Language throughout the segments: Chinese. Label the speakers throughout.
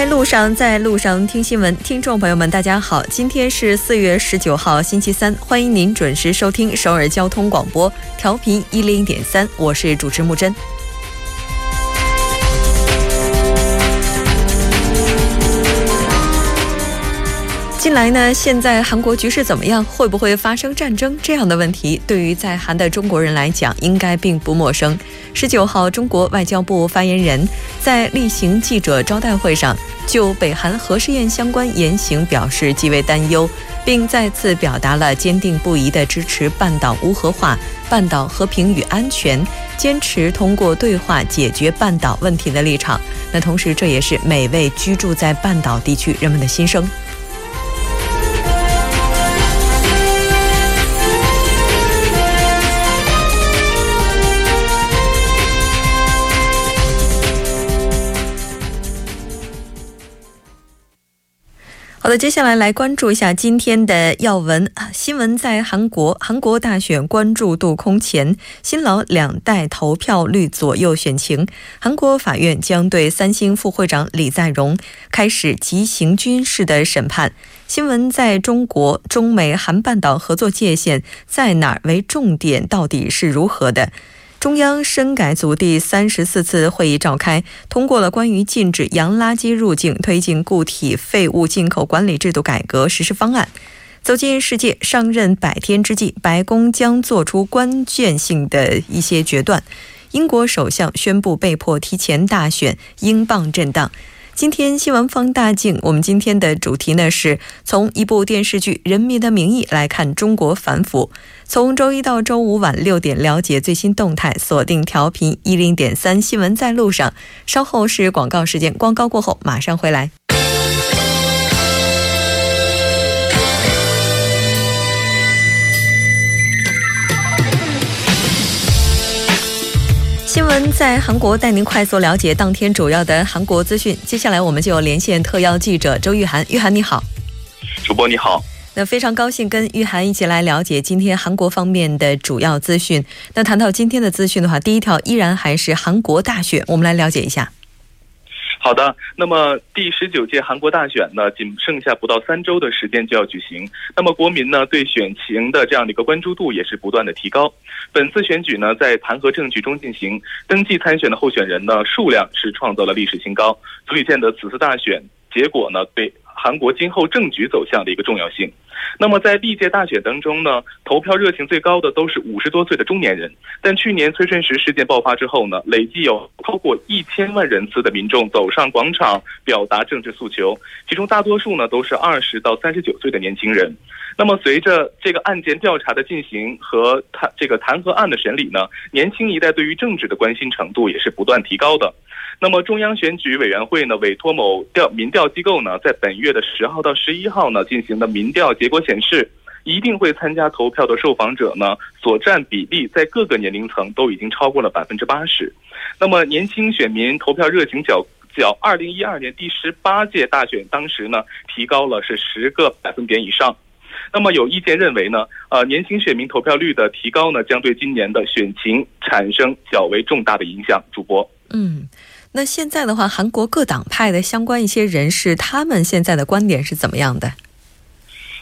Speaker 1: 在路上，在路上听新闻。听众朋友们，大家好，今天是四月十九号，星期三，欢迎您准时收听首尔交通广播，调频一零点三，我是主持木真。近来呢，现在韩国局势怎么样？会不会发生战争？这样的问题，对于在韩的中国人来讲，应该并不陌生。十九号，中国外交部发言人，在例行记者招待会上，就北韩核试验相关言行表示极为担忧，并再次表达了坚定不移的支持半岛无核化、半岛和平与安全，坚持通过对话解决半岛问题的立场。那同时，这也是每位居住在半岛地区人们的心声。好的，接下来来关注一下今天的要闻新闻。在韩国，韩国大选关注度空前，新老两代投票率左右选情。韩国法院将对三星副会长李在镕开始急行军式的审判。新闻在中国，中美韩半岛合作界限在哪儿为重点，到底是如何的？中央深改组第三十四次会议召开，通过了关于禁止洋垃圾入境、推进固体废物进口管理制度改革实施方案。走进世界，上任百天之际，白宫将做出关键性的一些决断。英国首相宣布被迫提前大选，英镑震荡。今天新闻放大镜，我们今天的主题呢是从一部电视剧《人民的名义》来看中国反腐。从周一到周五晚六点了解最新动态，锁定调频一零点三新闻在路上。稍后是广告时间，广告过后马上回来。新闻在韩国带您快速了解当天主要的韩国资讯。接下来我们就连线特邀记者周玉涵。玉涵你好，
Speaker 2: 主播你好。
Speaker 1: 那非常高兴跟玉涵一起来了解今天韩国方面的主要资讯。那谈到今天的资讯的话，第一条依然还是韩国大选，我们来了解一下。
Speaker 2: 好的，那么第十九届韩国大选呢，仅剩下不到三周的时间就要举行。那么国民呢，对选情的这样的一个关注度也是不断的提高。本次选举呢，在弹劾证据中进行，登记参选的候选人呢数量是创造了历史新高，足以见得此次大选结果呢对韩国今后政局走向的一个重要性。那么在历届大选当中呢，投票热情最高的都是五十多岁的中年人。但去年崔顺实事件爆发之后呢，累计有超过一千万人次的民众走上广场表达政治诉求，其中大多数呢都是二十到三十九岁的年轻人。那么随着这个案件调查的进行和弹这个弹劾案的审理呢，年轻一代对于政治的关心程度也是不断提高的。那么中央选举委员会呢，委托某调民调机构呢，在本月的十号到十一号呢进行的民调结果显示，一定会参加投票的受访者呢，所占比例在各个年龄层都已经超过了百分之八十。那么年轻选民投票热情较较二零一二年第十八届大选当时呢，提高了是十个百分点以上。那么有意见认为呢，呃，年轻选民投票率的提高呢，将对今年的选情产生较为重大的影响。主播，
Speaker 1: 嗯。那现在的话，韩国各党派的相关一些人士，他们现在的观点是怎么样的？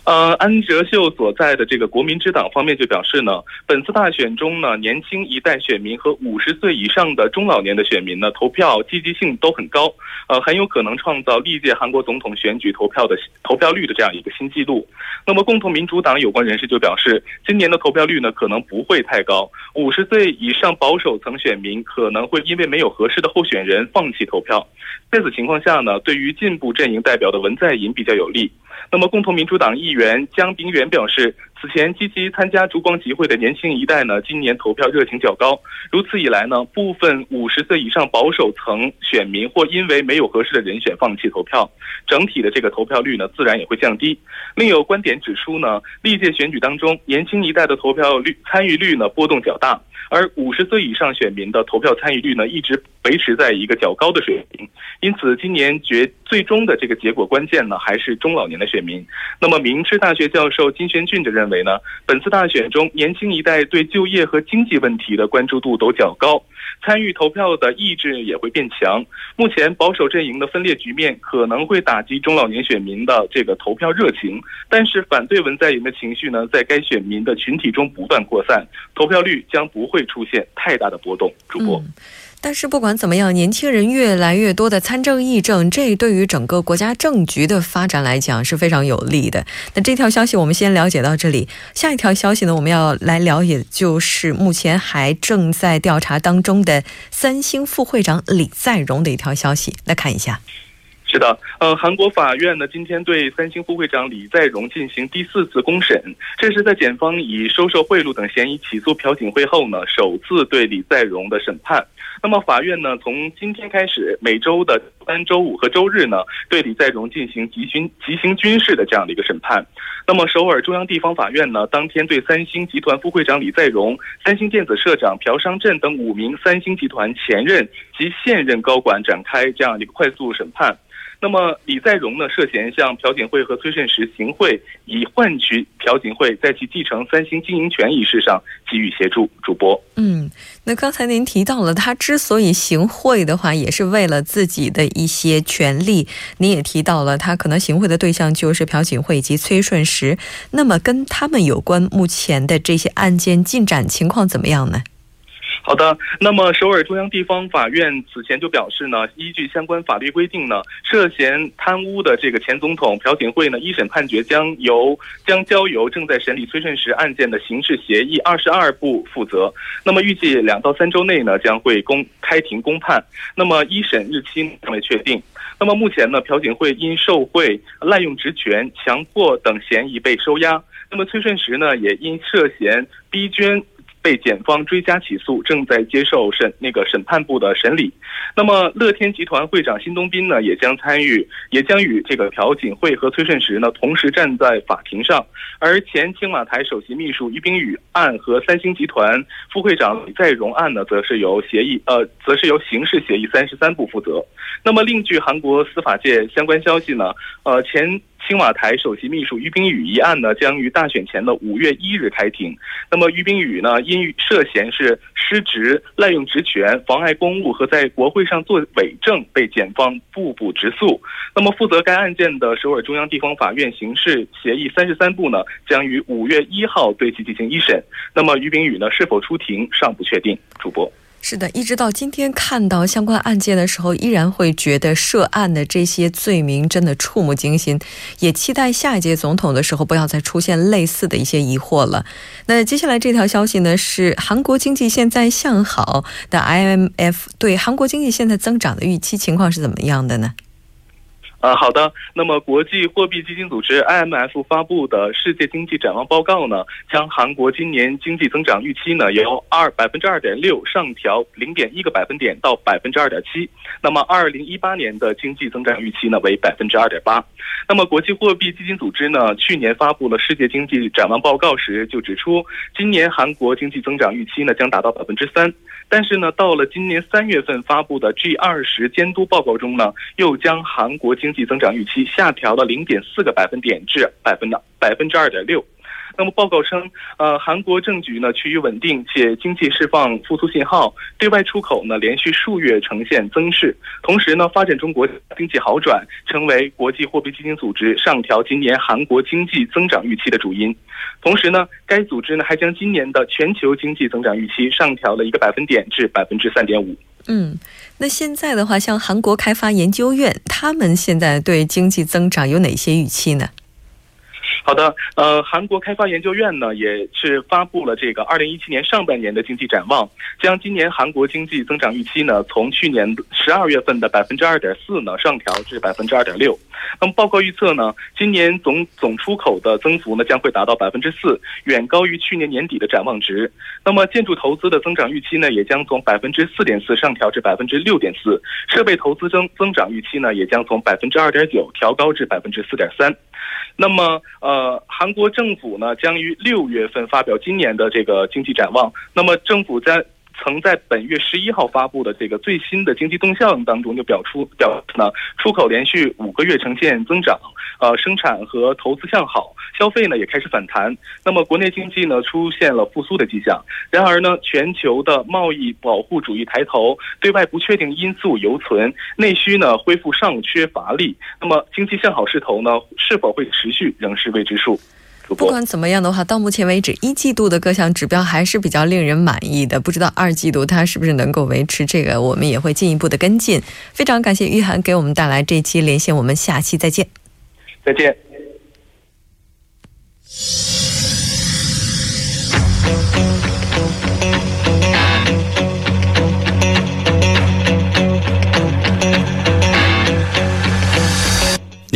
Speaker 2: 呃，安哲秀所在的这个国民之党方面就表示呢，本次大选中呢，年轻一代选民和五十岁以上的中老年的选民呢，投票积极性都很高，呃，很有可能创造历届韩国总统选举投票的投票率的这样一个新纪录。那么，共同民主党有关人士就表示，今年的投票率呢，可能不会太高，五十岁以上保守层选民可能会因为没有合适的候选人放弃投票。在此情况下呢，对于进步阵营代表的文在寅比较有利。那么，共同民主党议员江彬元表示，此前积极参加烛光集会的年轻一代呢，今年投票热情较高。如此一来呢，部分五十岁以上保守层选民或因为没有合适的人选放弃投票，整体的这个投票率呢，自然也会降低。另有观点指出呢，历届选举当中，年轻一代的投票率参与率呢波动较大。而五十岁以上选民的投票参与率呢，一直维持在一个较高的水平，因此今年决最终的这个结果关键呢，还是中老年的选民。那么，明治大学教授金玄俊就认为呢，本次大选中年轻一代对就业和经济问题的关注度都较高，参与投票的意志也会变强。目前保守阵营的分裂局面可能会打击中老年选民的这个投票热情，但是反对文在寅的情绪呢，在该选民的群体中不断扩散，投票率将不会出现太大的波动。主播。
Speaker 1: 但是不管怎么样，年轻人越来越多的参政议政，这对于整个国家政局的发展来讲是非常有利的。那这条消息我们先了解到这里。下一条消息呢，我们要来了解就是目前还正在调查当中的三星副会长李在镕的一条消息，来看一下。
Speaker 2: 是的，呃，韩国法院呢今天对三星副会长李在镕进行第四次公审，这是在检方以收受贿赂等嫌疑起诉朴槿惠后呢，首次对李在镕的审判。那么法院呢，从今天开始，每周的三、周五和周日呢，对李在镕进行急行急行军事的这样的一个审判。那么首尔中央地方法院呢，当天对三星集团副会长李在镕、三星电子社长朴商镇等五名三星集团前任及现任高管展开这样的一个快速审判。那么李在镕呢，涉嫌向朴槿惠和崔顺实行贿，以换取朴槿惠在其继承三星经营权一事上给予协助。主播，
Speaker 1: 嗯，那刚才您提到了，他之所以行贿的话，也是为了自己的一些权利。您也提到了，他可能行贿的对象就是朴槿惠以及崔顺实。那么跟他们有关，目前的这些案件进展情况怎么样呢？
Speaker 2: 好的，那么首尔中央地方法院此前就表示呢，依据相关法律规定呢，涉嫌贪污的这个前总统朴槿惠呢，一审判决将由将交由正在审理崔顺实案件的刑事协议二十二部负责。那么预计两到三周内呢，将会公开庭公判。那么一审日期尚未确定。那么目前呢，朴槿惠因受贿、滥用职权、强迫等嫌疑被收押。那么崔顺实呢，也因涉嫌逼捐。被检方追加起诉，正在接受审那个审判部的审理。那么乐天集团会长辛东斌呢，也将参与，也将与这个朴槿惠和崔顺实呢同时站在法庭上。而前青瓦台首席秘书于冰宇案和三星集团副会长李在镕案呢，则是由协议呃，则是由刑事协议三十三部负责。那么另据韩国司法界相关消息呢，呃前。青瓦台首席秘书于冰雨一案呢，将于大选前的五月一日开庭。那么于冰雨呢，因涉嫌是失职、滥用职权、妨碍公务和在国会上作伪证，被检方步步直诉。那么负责该案件的首尔中央地方法院刑事协议三十三部呢，将于五月一号对其进行一审。那么于冰雨呢，是否出庭尚不确定。主播。
Speaker 1: 是的，一直到今天看到相关案件的时候，依然会觉得涉案的这些罪名真的触目惊心，也期待下一届总统的时候不要再出现类似的一些疑惑了。那接下来这条消息呢，是韩国经济现在向好的 IMF 对韩国经济现在增长的预期情况是怎么样的呢？
Speaker 2: 啊，好的。那么，国际货币基金组织 IMF 发布的世界经济展望报告呢，将韩国今年经济增长预期呢由二百分之二点六上调零点一个百分点到百分之二点七。那么，二零一八年的经济增长预期呢为百分之二点八。那么，国际货币基金组织呢去年发布了世界经济展望报告时就指出，今年韩国经济增长预期呢将达到百分之三。但是呢，到了今年三月份发布的 G 二十监督报告中呢，又将韩国经经济增长预期下调了零点四个百分点至百分的百分之二点六。那么报告称，呃，韩国政局呢趋于稳定，且经济释放复苏信号，对外出口呢连续数月呈现增势。同时呢，发展中国经济好转，成为国际货币基金组织上调今年韩国经济增长预期的主因。同时呢，该组织呢还将今年的全球经济增长预期上调了一个百分点至百分之三点五。
Speaker 1: 嗯，那现在的话，像韩国开发研究院，他们现在对经济增长有哪些预期呢？
Speaker 2: 好的，呃，韩国开发研究院呢也是发布了这个二零一七年上半年的经济展望，将今年韩国经济增长预期呢从去年十二月份的百分之二点四呢上调至百分之二点六。那么报告预测呢，今年总总出口的增幅呢将会达到百分之四，远高于去年年底的展望值。那么建筑投资的增长预期呢也将从百分之四点四上调至百分之六点四，设备投资增增长预期呢也将从百分之二点九调高至百分之四点三。那么，呃，韩国政府呢将于六月份发表今年的这个经济展望。那么，政府在曾在本月十一号发布的这个最新的经济动向当中就表出表呢，出口连续五个月呈现增长，呃，生产和投资向好，消费呢也开始反弹。那么国内经济呢出现了复苏的迹象。然而呢，全球的贸易保护主义抬头，对外不确定因素犹存，内需呢恢复尚缺乏力。那么经济向好势头呢是否会持续，仍是未知数。
Speaker 1: 不管怎么样的话，到目前为止，一季度的各项指标还是比较令人满意的。不知道二季度它是不是能够维持这个，我们也会进一步的跟进。非常感谢玉涵给我们带来这期连线，我们下期再见。
Speaker 2: 再见。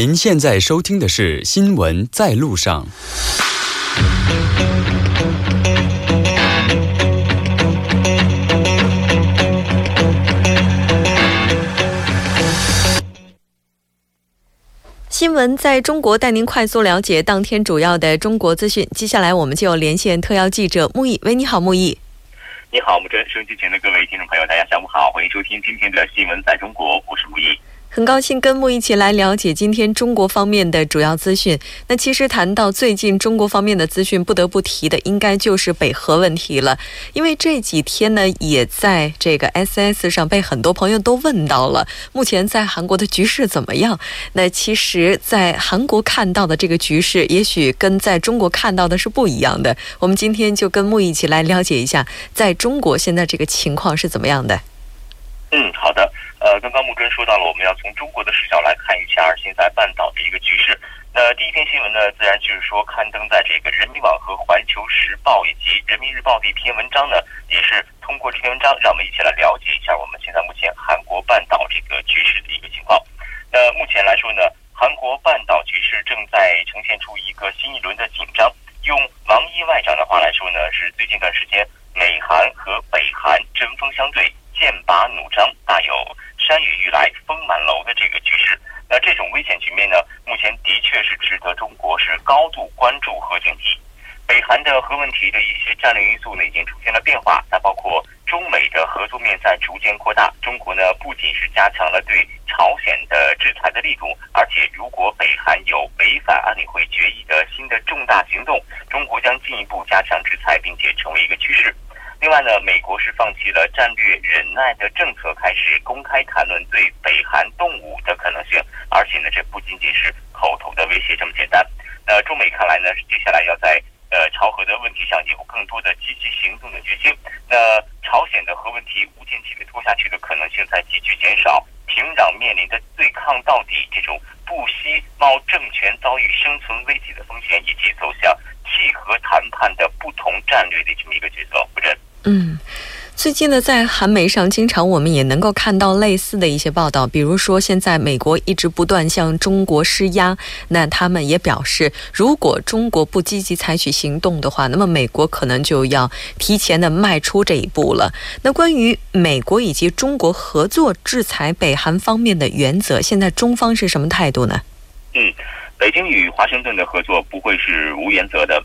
Speaker 3: 您现在收听的是《新闻在路上》。
Speaker 1: 新闻在中国带您快速了解当天主要的中国资讯。接下来，我们就连线特邀记者木易。喂，你好，木易。
Speaker 4: 你好，木真。收音机前的各位听众朋友，大家下午好，欢迎收听今天的《新闻在中国》，我是木易。
Speaker 1: 很高兴跟木一起来了解今天中国方面的主要资讯。那其实谈到最近中国方面的资讯，不得不提的应该就是北核问题了。因为这几天呢，也在这个 S S 上被很多朋友都问到了，目前在韩国的局势怎么样？那其实，在韩国看到的这个局势，也许跟在中国看到的是不一样的。我们今天就跟木一起来了解一下，在中国现在这个情况是怎么样的。
Speaker 4: 嗯，好的。呃，刚刚木真说到了，我们要从中国的视角来看一下现在半岛的一个局势。那第一篇新闻呢，自然就是说刊登在这个人民网和环球时报以及人民日报的一篇文章呢，也是通过这篇文章，让我们一起来了解一下我们现在目前韩国半岛这个局势的一个情况。那目前来说呢，韩国半岛局势正在呈现出一个新一轮的紧张。用王毅外长的话来说呢，是最近一段时间美韩和北韩针锋相对，剑拔弩张，大有。山雨欲来风满楼的这个局势，那这种危险局面呢，目前的确是值得中国是高度关注和警惕。北韩的核问题的一些战略因素呢，已经出现了变化。那包括中美的合作面在逐渐扩大。中国呢，不仅是加强了对朝鲜的制裁的力度，而且如果北韩有违反安理会决议的新的重大行动，中国将进一步加强制裁，并且成为一个趋势。另外呢，美国是放弃了战略忍耐的政策，开始公开谈论对北韩动武的可能性，而且呢，这不仅仅是口头的威胁这么简单。那中美看来呢，接下来要在呃朝核的问题上有更多的积极行动的决心。那朝鲜的核问题无限期的拖下去的可能性在急剧减少，平壤面临的对抗到底这种不惜冒政权遭遇生存危机的风险，以及走向契合谈判的不同战略的这么一个角色，不认。
Speaker 1: 嗯，最近呢，在韩媒上，经常我们也能够看到类似的一些报道，比如说，现在美国一直不断向中国施压，那他们也表示，如果中国不积极采取行动的话，那么美国可能就要提前的迈出这一步了。那关于美国以及中国合作制裁北韩方面的原则，现在中方是什么态度呢？
Speaker 4: 嗯，北京与华盛顿的合作不会是无原则的。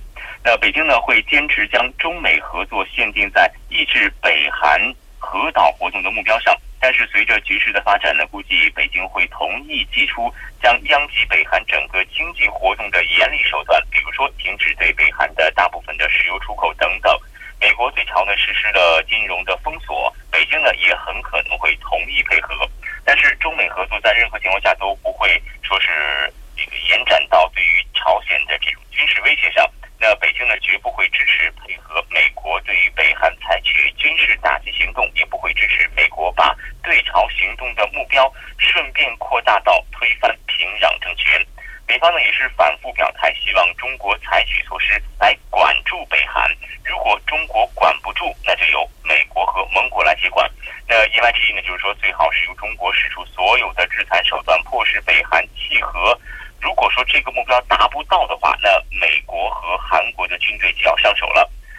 Speaker 4: 那北京呢会坚持将中美合作限定在抑制北韩核岛活动的目标上，但是随着局势的发展呢，估计北京会同意祭出将殃及北韩整个经济活动的严厉手段，比如说停止对北韩的大部分的石油出口等等。美国对朝呢实施了金融的封锁，北京呢也很可能会同意配合，但是中美合作在任何情况下都不会说是这个延展到对于朝鲜的这种军事威胁上。那北京呢，绝不会支持配合美国对于北韩采取军事打击行动，也不会支持美国把对朝行动的目标顺便扩大到推翻平壤政权。美方呢也是反复表态，希望中国采取措施来管住北韩。如果中国管不住，那就由美国和盟国来接管。那言外之意呢，就是说最好是由中国使出所有的制裁手段，迫使北韩契合。如果说这个目标达不到的话，那美国和韩国的军队就要上手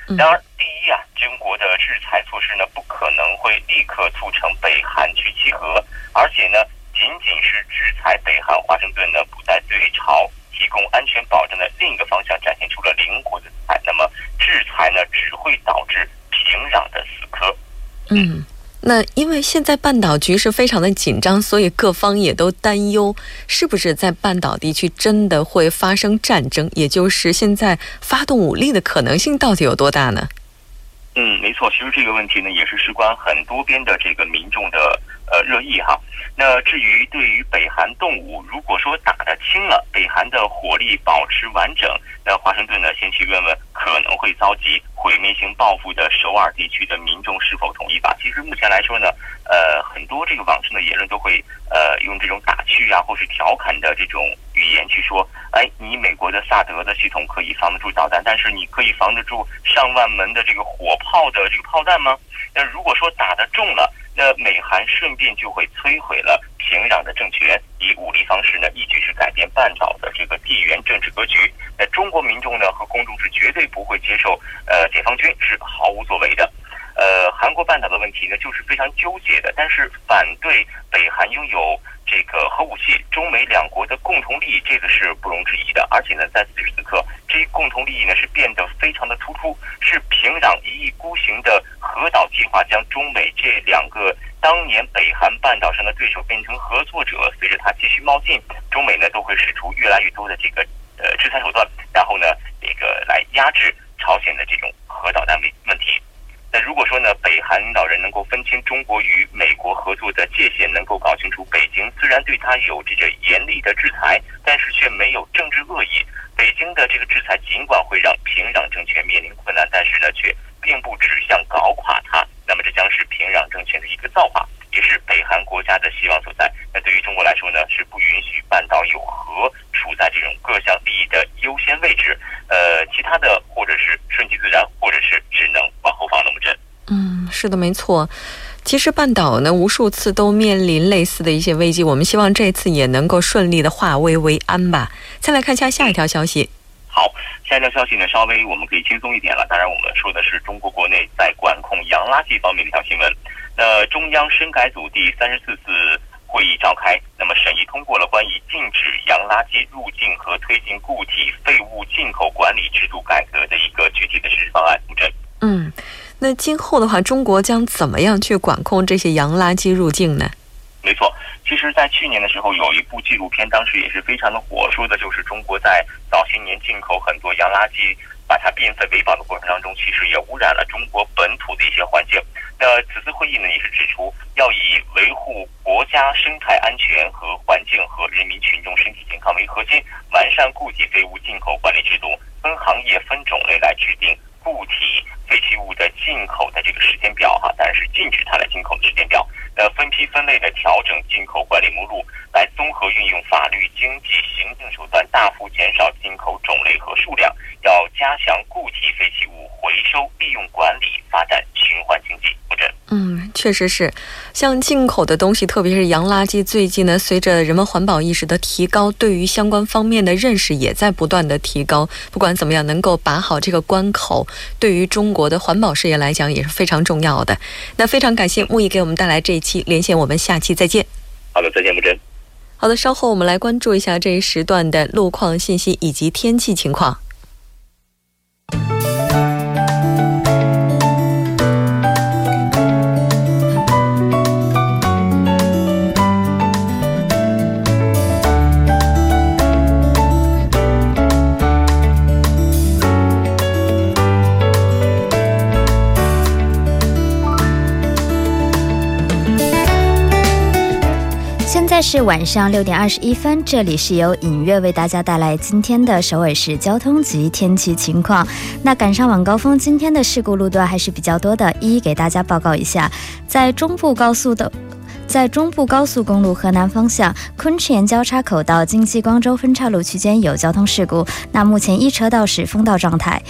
Speaker 4: 了。然而，第一啊，中国的制裁措施呢，不可能会立刻促成北韩去契合，而且呢，仅仅是制裁北韩，华盛顿呢不再对朝提供安全保证的另一个方向展现出了灵活的姿态，那么制裁呢只会导致平壤的死磕。
Speaker 1: 嗯。那因为现在半岛局势非常的紧张，所以各方也都担忧，是不是在半岛地区真的会发生战争？也就是现在发动武力的可能性到底有多大呢？
Speaker 4: 嗯，没错，其实这个问题呢，也是事关很多边的这个民众的呃热议哈。那至于对于北韩动武，如果说打得轻了，北韩的火力保持完整，那华盛顿呢，先去问问可能会遭击毁灭性报复的首尔地区的民众是否同意吧。其实目前来说呢，呃，很多这个网上的言论都会呃用这种打趣啊，或是调侃的这种语言去说，哎，你美国的萨德的系统可以防得住导弹，但是你可以防得住上万门的这个火炮的这个炮弹吗？那如果说打得重了。那美韩顺便就会摧毁了平壤的政权，以武力方式呢，一举是改变半岛的这个地缘政治格局。那中国民众呢和公众是绝对不会接受，呃，解放军是毫无作为的。呃，韩国半岛的问题呢，就是非常纠结的，但是反对北韩拥有。这个核武器，中美两国的共同利益，这个是不容置疑的。而且呢，在此时此刻，这一共同利益呢是变得非常的突出，是平壤一意孤行的核岛计划，将中美这两个当年北韩半岛上的对手变成合作者。随着它继续冒进，中美呢都会使出越来越多的这个呃制裁手段，然后呢，这个来压制朝鲜的这种核导弹问问题。那如果说呢，北韩领导人能够分清中国与美国合作的界限，能够搞清楚北京虽然对他有这个严厉的制裁，但是却没有政治恶意。北京的这个制裁尽管会让平壤政权面临困难，但是呢，却并不指向搞垮他。那么这将是平壤政权的一个造化，也是北韩国家的希望所在。那对于中国来说呢，是不允许半岛有核处在这种各项利益的优先位置。呃，其他的或者是顺其自然，或者是只能往后放那么真。
Speaker 1: 嗯，是的，没错。其实半岛呢，无数次都面临类似的一些危机，我们希望这次也能够顺利的化危为安吧。再来看一下下一条消息。
Speaker 4: 好，下一条消息呢，稍微我们可以轻松一点了。当然，我们说的是中国国内在管控洋垃圾方面的一条新闻。那中央深改组第三十四次会议召开，那么审议通过了关于禁止洋垃圾入境和推进固体废物进口管理制度改革的一个具体的实施方案。
Speaker 1: 嗯。那今后的话，中国将怎么样去管控这些洋垃圾入境呢？
Speaker 4: 没错，其实，在去年的时候，有一部纪录片，当时也是非常的火，说的就是中国在早些年进口很多洋垃圾，把它变废为宝的过程当中，其实也污染了中国本土的一些环境。那此次会议呢，也是指出，要以维护国家生态安全和环境和人民群众身体健康为核心，完善固体废物进口管理制度，分行业、分种类来制定固体。废弃物的进口的这个时间表哈，当然是禁止它来进口的时间表。呃，分批分类的调整进口管理目录，来综合运用法律、经济、行政手段，大幅减少进口种类和数量。要加强固体废弃物回收、利用管理，发展循环经济。不正。
Speaker 1: 嗯，确实是，像进口的东西，特别是洋垃圾，最近呢，随着人们环保意识的提高，对于相关方面的认识也在不断的提高。不管怎么样，能够把好这个关口，对于中国的环保事业来讲也是非常重要的。那非常感谢木易给我们带来这一期连线，我们下期再见。
Speaker 4: 好的，再见，木真。
Speaker 1: 好的，稍后我们来关注一下这一时段的路况信息以及天气情况。
Speaker 5: 在是晚上六点二十一分，这里是由影月为大家带来今天的首尔市交通及天气情况。那赶上晚高峰，今天的事故路段还是比较多的，一一给大家报告一下。在中部高速的。在中部高速公路河南方向昆池岩交叉口到京西光州分岔路区间有交通事故，那目前一车道是封道状态。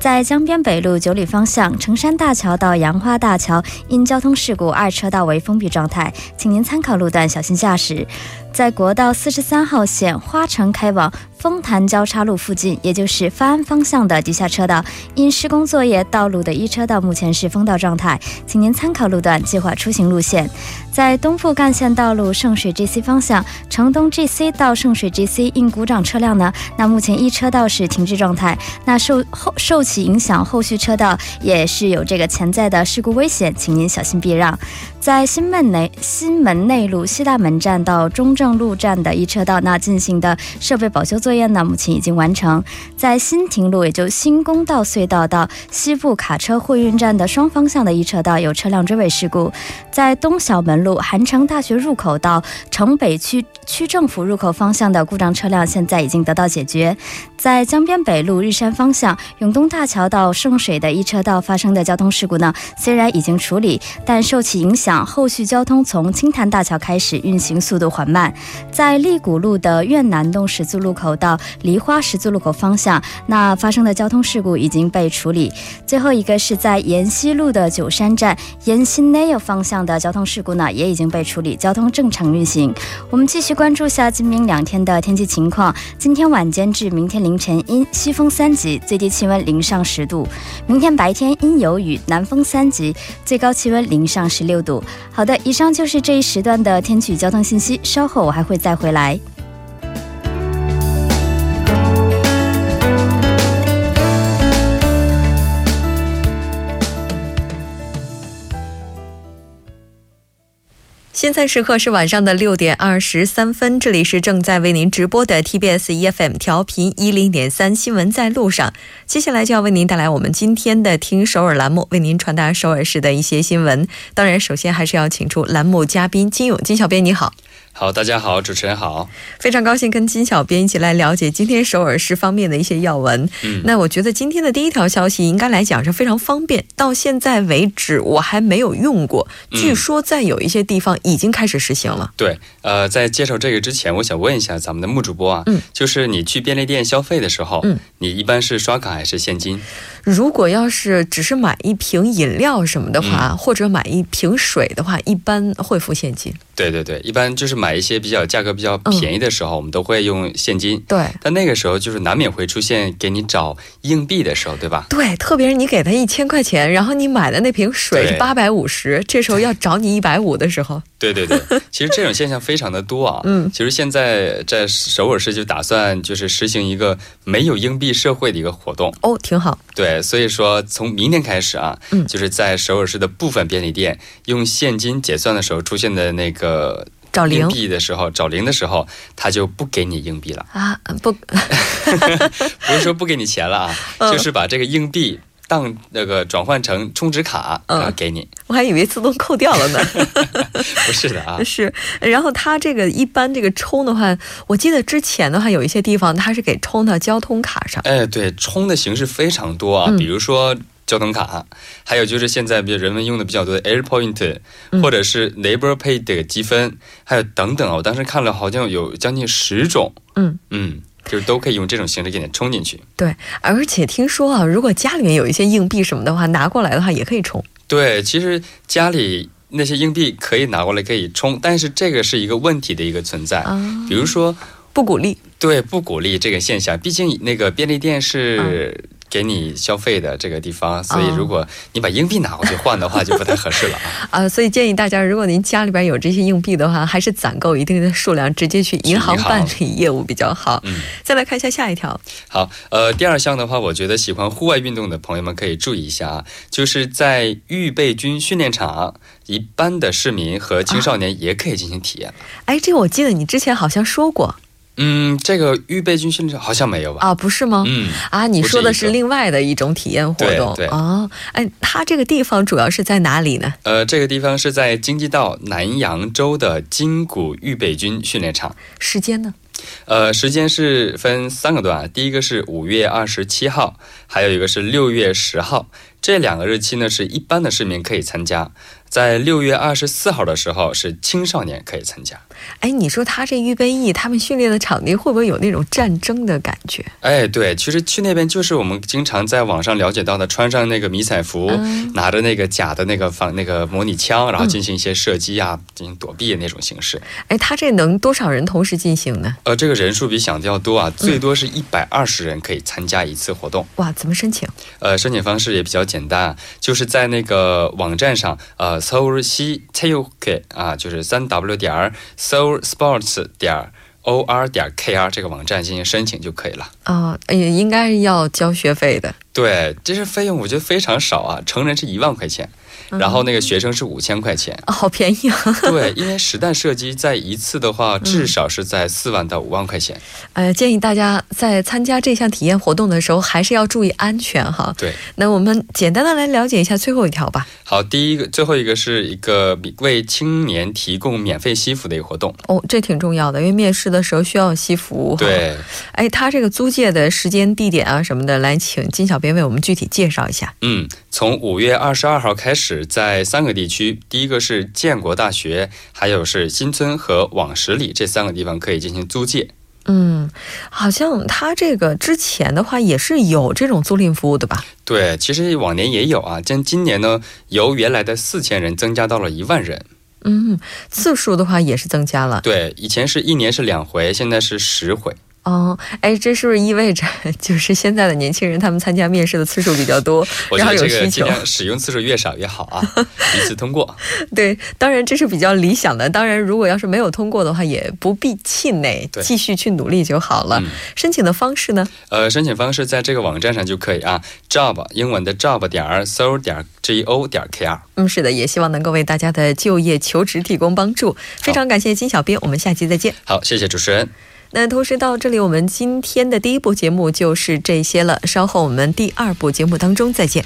Speaker 5: 在江边北路九里方向成山大桥到杨花大桥因交通事故二车道为封闭状态，请您参考路段小心驾驶。在国道四十三号线花城开往。丰潭交叉路附近，也就是发安方向的地下车道，因施工作业，道路的一车道目前是封道状态，请您参考路段计划出行路线。在东部干线道路圣水 GC 方向，城东 GC 到圣水 GC 因故障车辆呢，那目前一车道是停滞状态，那受后受其影响，后续车道也是有这个潜在的事故危险，请您小心避让。在新门内新门内路西大门站到中正路站的一车道，那进行的设备保修作业呢，目前已经完成。在新亭路，也就新公道隧道到西部卡车货运站的双方向的一车道有车辆追尾事故。在东小门路韩城大学入口到城北区区政府入口方向的故障车辆现在已经得到解决。在江边北路日山方向永东大桥到圣水的一车道发生的交通事故呢，虽然已经处理，但受其影响。后续交通从青潭大桥开始运行速度缓慢，在利谷路的越南洞十字路口到梨花十字路口方向，那发生的交通事故已经被处理。最后一个是在沿西路的九山站沿新内有方向的交通事故呢，也已经被处理，交通正常运行。我们继续关注下今明两天的天气情况。今天晚间至明天凌晨阴，西风三级，最低气温零上十度；明天白天阴有雨，南风三级，最高气温零上十六度。好的，以上就是这一时段的天气交通信息。稍后我还会再回来。
Speaker 1: 现在时刻是晚上的六点二十三分，这里是正在为您直播的 TBS EFM 调频一零点三新闻在路上。接下来就要为您带来我们今天的听首尔栏目，为您传达首尔市的一些新闻。当然，首先还是要请出栏目嘉宾金勇金小编，你好。
Speaker 6: 好，大家好，主持人好，
Speaker 1: 非常高兴跟金小编一起来了解今天首尔市方面的一些要闻。嗯，那我觉得今天的第一条消息应该来讲是非常方便，到现在为止我还没有用过，据说在有一些地方已经开始实行了。
Speaker 6: 对，呃，在介绍这个之前，我想问一下咱们的木主播啊，嗯，就是你去便利店消费的时候，嗯，你一般是刷卡还是现金？
Speaker 1: 如果要是只是买一瓶饮料什么的话，或者买一瓶水的话，一般会付现金。
Speaker 6: 对对对，一般就是买一些比较价格比较便宜的时候，我们都会用现金。对，但那个时候就是难免会出现给你找硬币的时候，对吧？
Speaker 1: 对，特别是你给他一千块钱，然后你买的那瓶水是八百五十，这时候要找你一百五的时候。
Speaker 6: 对对对，其实这种现象非常的多啊。嗯，其实现在在首尔市就打算就是实行一个没有硬币社会的一个活动。
Speaker 1: 哦，挺好。
Speaker 6: 对，所以说从明天开始啊，嗯，就是在首尔市的部分便利店用现金结算的时候出现的那个。呃，找零币的时候，找零的时候，他就不给你硬币了啊！不，不是说不给你钱了啊，就是把这个硬币当那个转换成充值卡啊给你。
Speaker 1: 我还以为自动扣掉了呢，
Speaker 6: 不是的啊。
Speaker 1: 是，然后他这个一般这个充的话，我记得之前的话有一些地方他是给充到交通卡上。
Speaker 6: 哎，对，充的形式非常多啊，比如说。交通卡，还有就是现在比如人们用的比较多的 Air Point，或者是 Neighbor Pay 的积分，还有等等啊，我当时看了好像有将近十种，嗯嗯，就是都可以用这种形式给你充进去。
Speaker 1: 对，而且听说啊，如果家里面有一些硬币什么的话，拿过来的话也可以充。
Speaker 6: 对，其实家里那些硬币可以拿过来可以充，但是这个是一个问题的一个存在，比如说
Speaker 1: 不鼓励，
Speaker 6: 对，不鼓励这个现象，毕竟那个便利店是。给你消费的这个地方，所以如果你把硬币拿过去换的话，就不太合适了啊。
Speaker 1: 啊，所以建议大家，如果您家里边有这些硬币的话，还是攒够一定的数量，直接去银行办理业务比较好。嗯，再来看一下下一条。
Speaker 6: 好，呃，第二项的话，我觉得喜欢户外运动的朋友们可以注意一下啊，就是在预备军训练场，一般的市民和青少年也可以进行体验。
Speaker 1: 哎，这个我记得你之前好像说过。
Speaker 6: 嗯，这个预备军训练场好像没有吧？
Speaker 1: 啊，不是吗？嗯，啊，你说的是另外的一种体验活动。
Speaker 6: 对对
Speaker 1: 哦，哎，它这个地方主要是在哪里呢？
Speaker 6: 呃，这个地方是在京畿道南阳州的金谷预备军训练场。
Speaker 1: 时间呢？
Speaker 6: 呃，时间是分三个段，第一个是五月二十七号，还有一个是六月十号。这两个日期呢，是一般的市民可以参加。在六月二十四号的时候，是青少年可以参加。
Speaker 1: 哎，你说他这预备役，他们训练的场地会不会有那种战争的感觉？
Speaker 6: 哎，对，其实去那边就是我们经常在网上了解到的，穿上那个迷彩服，拿着那个假的那个防那个模拟枪，然后进行一些射击啊，进行躲避的那种形式。
Speaker 1: 哎，他这能多少人同时进行呢？
Speaker 6: 呃，这个人数比想的要多啊，最多是一百二十人可以参加一次活动。
Speaker 1: 哇，怎么申请？
Speaker 6: 呃，申请方式也比较简单，就是在那个网站上，呃，搜西 t a k 啊，就是三 w 点。儿 Seoul Sports 点 O R 点 K R 这个网站进行申请就可以了
Speaker 1: 啊，也应该是要交学费的。
Speaker 6: 对，这是费用我觉得非常少啊，成人是一万块钱。然后那个学生是五千块钱，
Speaker 1: 好便宜啊！
Speaker 6: 对，因为实弹射击在一次的话，至少是在四万到五万块钱。
Speaker 1: 呃，建议大家在参加这项体验活动的时候，还是要注意安全哈。
Speaker 6: 对，
Speaker 1: 那我们简单的来了解一下最后一条吧。
Speaker 6: 好，第一个，最后一个是一个为青年提供免费西服的一个活动。
Speaker 1: 哦，这挺重要的，因为面试的时候需要西服。
Speaker 6: 对，
Speaker 1: 哎，他这个租借的时间、地点啊什么的，来请金小编为我们具体介绍一下。
Speaker 6: 嗯，从五月二十二号开始。在三个地区，第一个是建国大学，还有是新村和往十里这三个地方可以进行租借。
Speaker 1: 嗯，好像他这个之前的话也是有这种租赁服务的吧？
Speaker 6: 对，其实往年也有啊，但今年呢，由原来的四千人增加到了一万人。
Speaker 1: 嗯，次数的话也是增加了。
Speaker 6: 对，以前是一年是两回，现在是十回。
Speaker 1: 哦，哎，这是不是意味着就是现在的年轻人他们参加面试的次数比较多，然后有需求，
Speaker 6: 使用次数越少越好啊，一次通过。
Speaker 1: 对，当然这是比较理想的。当然，如果要是没有通过的话，也不必气馁，继续去努力就好了。申请的方式呢？
Speaker 6: 呃，申请方式在这个网站上就可以啊，job 英文的 job 点 so 点 go 点 kr。
Speaker 1: 嗯，是的，也希望能够为大家的就业求职提供帮助。非常感谢金小编，我们下期再见。
Speaker 6: 好，谢谢主持人。
Speaker 1: 那同时到这里，我们今天的第一部节目就是这些了。稍后我们第二部节目当中再见。